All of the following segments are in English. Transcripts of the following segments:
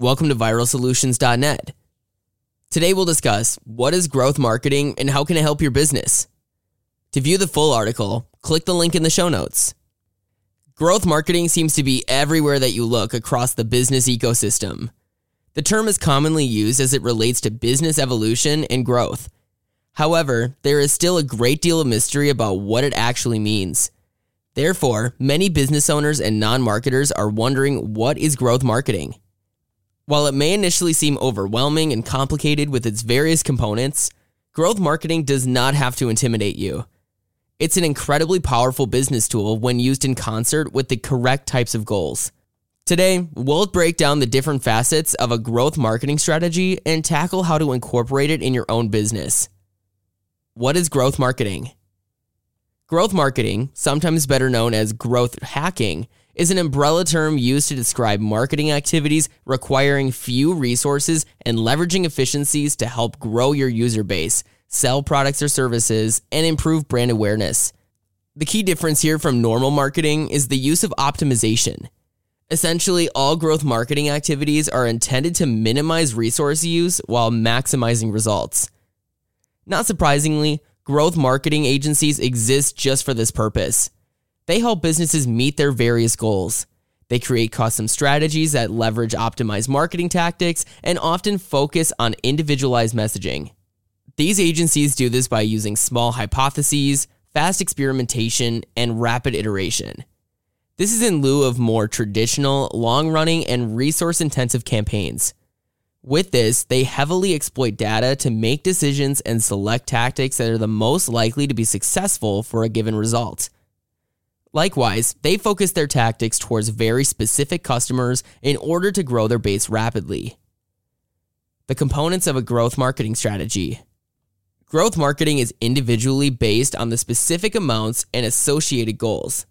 Welcome to viralsolutions.net. Today we'll discuss what is growth marketing and how can it help your business. To view the full article, click the link in the show notes. Growth marketing seems to be everywhere that you look across the business ecosystem. The term is commonly used as it relates to business evolution and growth. However, there is still a great deal of mystery about what it actually means. Therefore, many business owners and non marketers are wondering what is growth marketing? While it may initially seem overwhelming and complicated with its various components, growth marketing does not have to intimidate you. It's an incredibly powerful business tool when used in concert with the correct types of goals. Today, we'll break down the different facets of a growth marketing strategy and tackle how to incorporate it in your own business. What is growth marketing? Growth marketing, sometimes better known as growth hacking, is an umbrella term used to describe marketing activities requiring few resources and leveraging efficiencies to help grow your user base, sell products or services, and improve brand awareness. The key difference here from normal marketing is the use of optimization. Essentially, all growth marketing activities are intended to minimize resource use while maximizing results. Not surprisingly, growth marketing agencies exist just for this purpose. They help businesses meet their various goals. They create custom strategies that leverage optimized marketing tactics and often focus on individualized messaging. These agencies do this by using small hypotheses, fast experimentation, and rapid iteration. This is in lieu of more traditional, long running, and resource intensive campaigns. With this, they heavily exploit data to make decisions and select tactics that are the most likely to be successful for a given result. Likewise, they focus their tactics towards very specific customers in order to grow their base rapidly. The components of a growth marketing strategy. Growth marketing is individually based on the specific amounts and associated goals.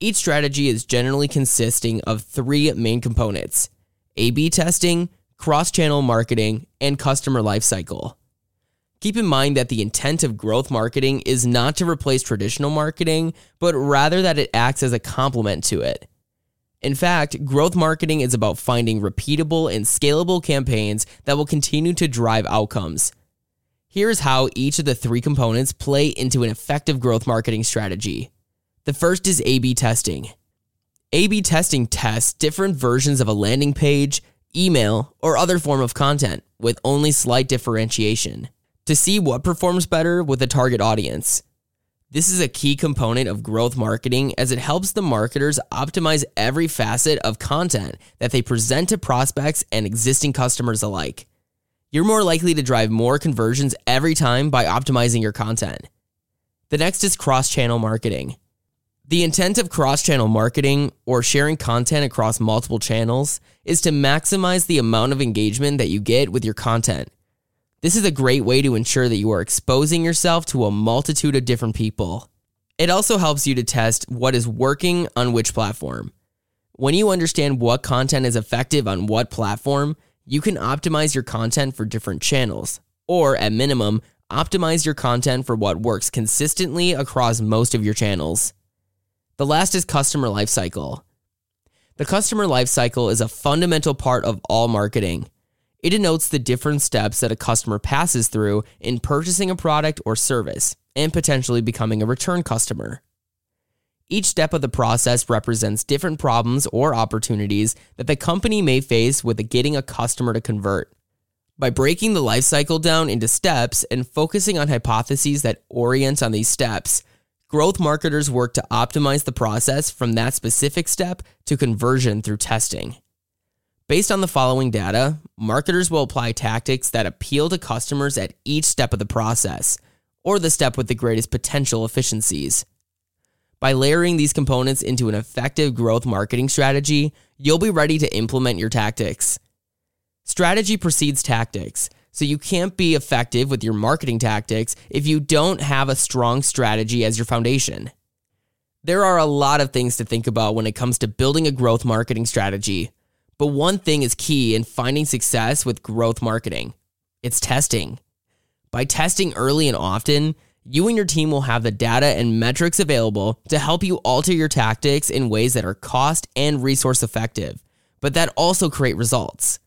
Each strategy is generally consisting of three main components A B testing, cross channel marketing, and customer lifecycle. Keep in mind that the intent of growth marketing is not to replace traditional marketing, but rather that it acts as a complement to it. In fact, growth marketing is about finding repeatable and scalable campaigns that will continue to drive outcomes. Here's how each of the three components play into an effective growth marketing strategy. The first is A B testing. A B testing tests different versions of a landing page, email, or other form of content with only slight differentiation to see what performs better with a target audience. This is a key component of growth marketing as it helps the marketers optimize every facet of content that they present to prospects and existing customers alike. You're more likely to drive more conversions every time by optimizing your content. The next is cross channel marketing. The intent of cross channel marketing or sharing content across multiple channels is to maximize the amount of engagement that you get with your content. This is a great way to ensure that you are exposing yourself to a multitude of different people. It also helps you to test what is working on which platform. When you understand what content is effective on what platform, you can optimize your content for different channels, or at minimum, optimize your content for what works consistently across most of your channels. The last is customer lifecycle. The customer lifecycle is a fundamental part of all marketing. It denotes the different steps that a customer passes through in purchasing a product or service and potentially becoming a return customer. Each step of the process represents different problems or opportunities that the company may face with getting a customer to convert. By breaking the life cycle down into steps and focusing on hypotheses that orient on these steps, growth marketers work to optimize the process from that specific step to conversion through testing. Based on the following data, marketers will apply tactics that appeal to customers at each step of the process, or the step with the greatest potential efficiencies. By layering these components into an effective growth marketing strategy, you'll be ready to implement your tactics. Strategy precedes tactics, so you can't be effective with your marketing tactics if you don't have a strong strategy as your foundation. There are a lot of things to think about when it comes to building a growth marketing strategy. But one thing is key in finding success with growth marketing it's testing. By testing early and often, you and your team will have the data and metrics available to help you alter your tactics in ways that are cost and resource effective, but that also create results.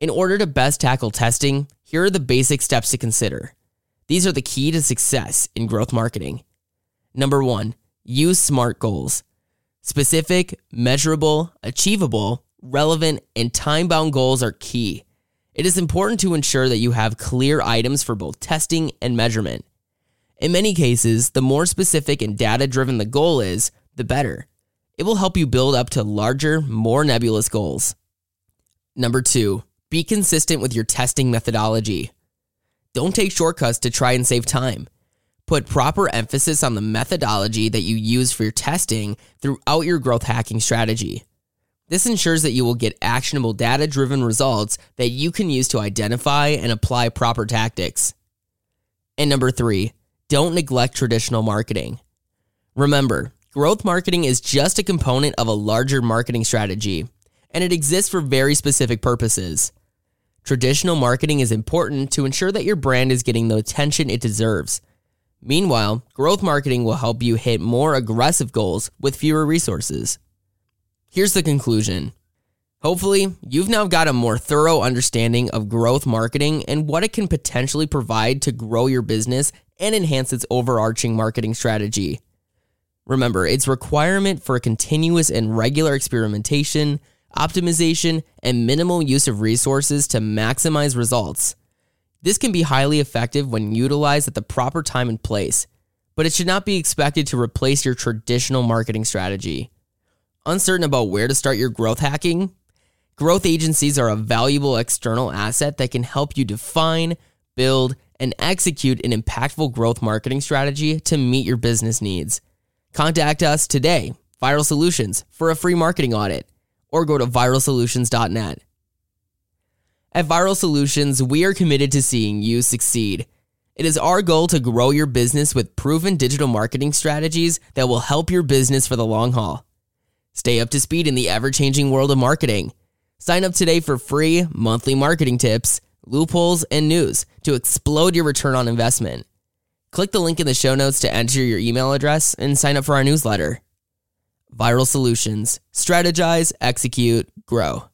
In order to best tackle testing, here are the basic steps to consider. These are the key to success in growth marketing. Number one, use SMART goals. Specific, measurable, achievable, relevant, and time bound goals are key. It is important to ensure that you have clear items for both testing and measurement. In many cases, the more specific and data driven the goal is, the better. It will help you build up to larger, more nebulous goals. Number two, be consistent with your testing methodology. Don't take shortcuts to try and save time. Put proper emphasis on the methodology that you use for your testing throughout your growth hacking strategy. This ensures that you will get actionable data driven results that you can use to identify and apply proper tactics. And number three, don't neglect traditional marketing. Remember, growth marketing is just a component of a larger marketing strategy, and it exists for very specific purposes. Traditional marketing is important to ensure that your brand is getting the attention it deserves. Meanwhile, growth marketing will help you hit more aggressive goals with fewer resources. Here's the conclusion. Hopefully, you've now got a more thorough understanding of growth marketing and what it can potentially provide to grow your business and enhance its overarching marketing strategy. Remember, its requirement for continuous and regular experimentation, optimization, and minimal use of resources to maximize results. This can be highly effective when utilized at the proper time and place, but it should not be expected to replace your traditional marketing strategy. Uncertain about where to start your growth hacking? Growth agencies are a valuable external asset that can help you define, build, and execute an impactful growth marketing strategy to meet your business needs. Contact us today, Viral Solutions, for a free marketing audit, or go to viralsolutions.net. At Viral Solutions, we are committed to seeing you succeed. It is our goal to grow your business with proven digital marketing strategies that will help your business for the long haul. Stay up to speed in the ever changing world of marketing. Sign up today for free monthly marketing tips, loopholes, and news to explode your return on investment. Click the link in the show notes to enter your email address and sign up for our newsletter. Viral Solutions Strategize, Execute, Grow.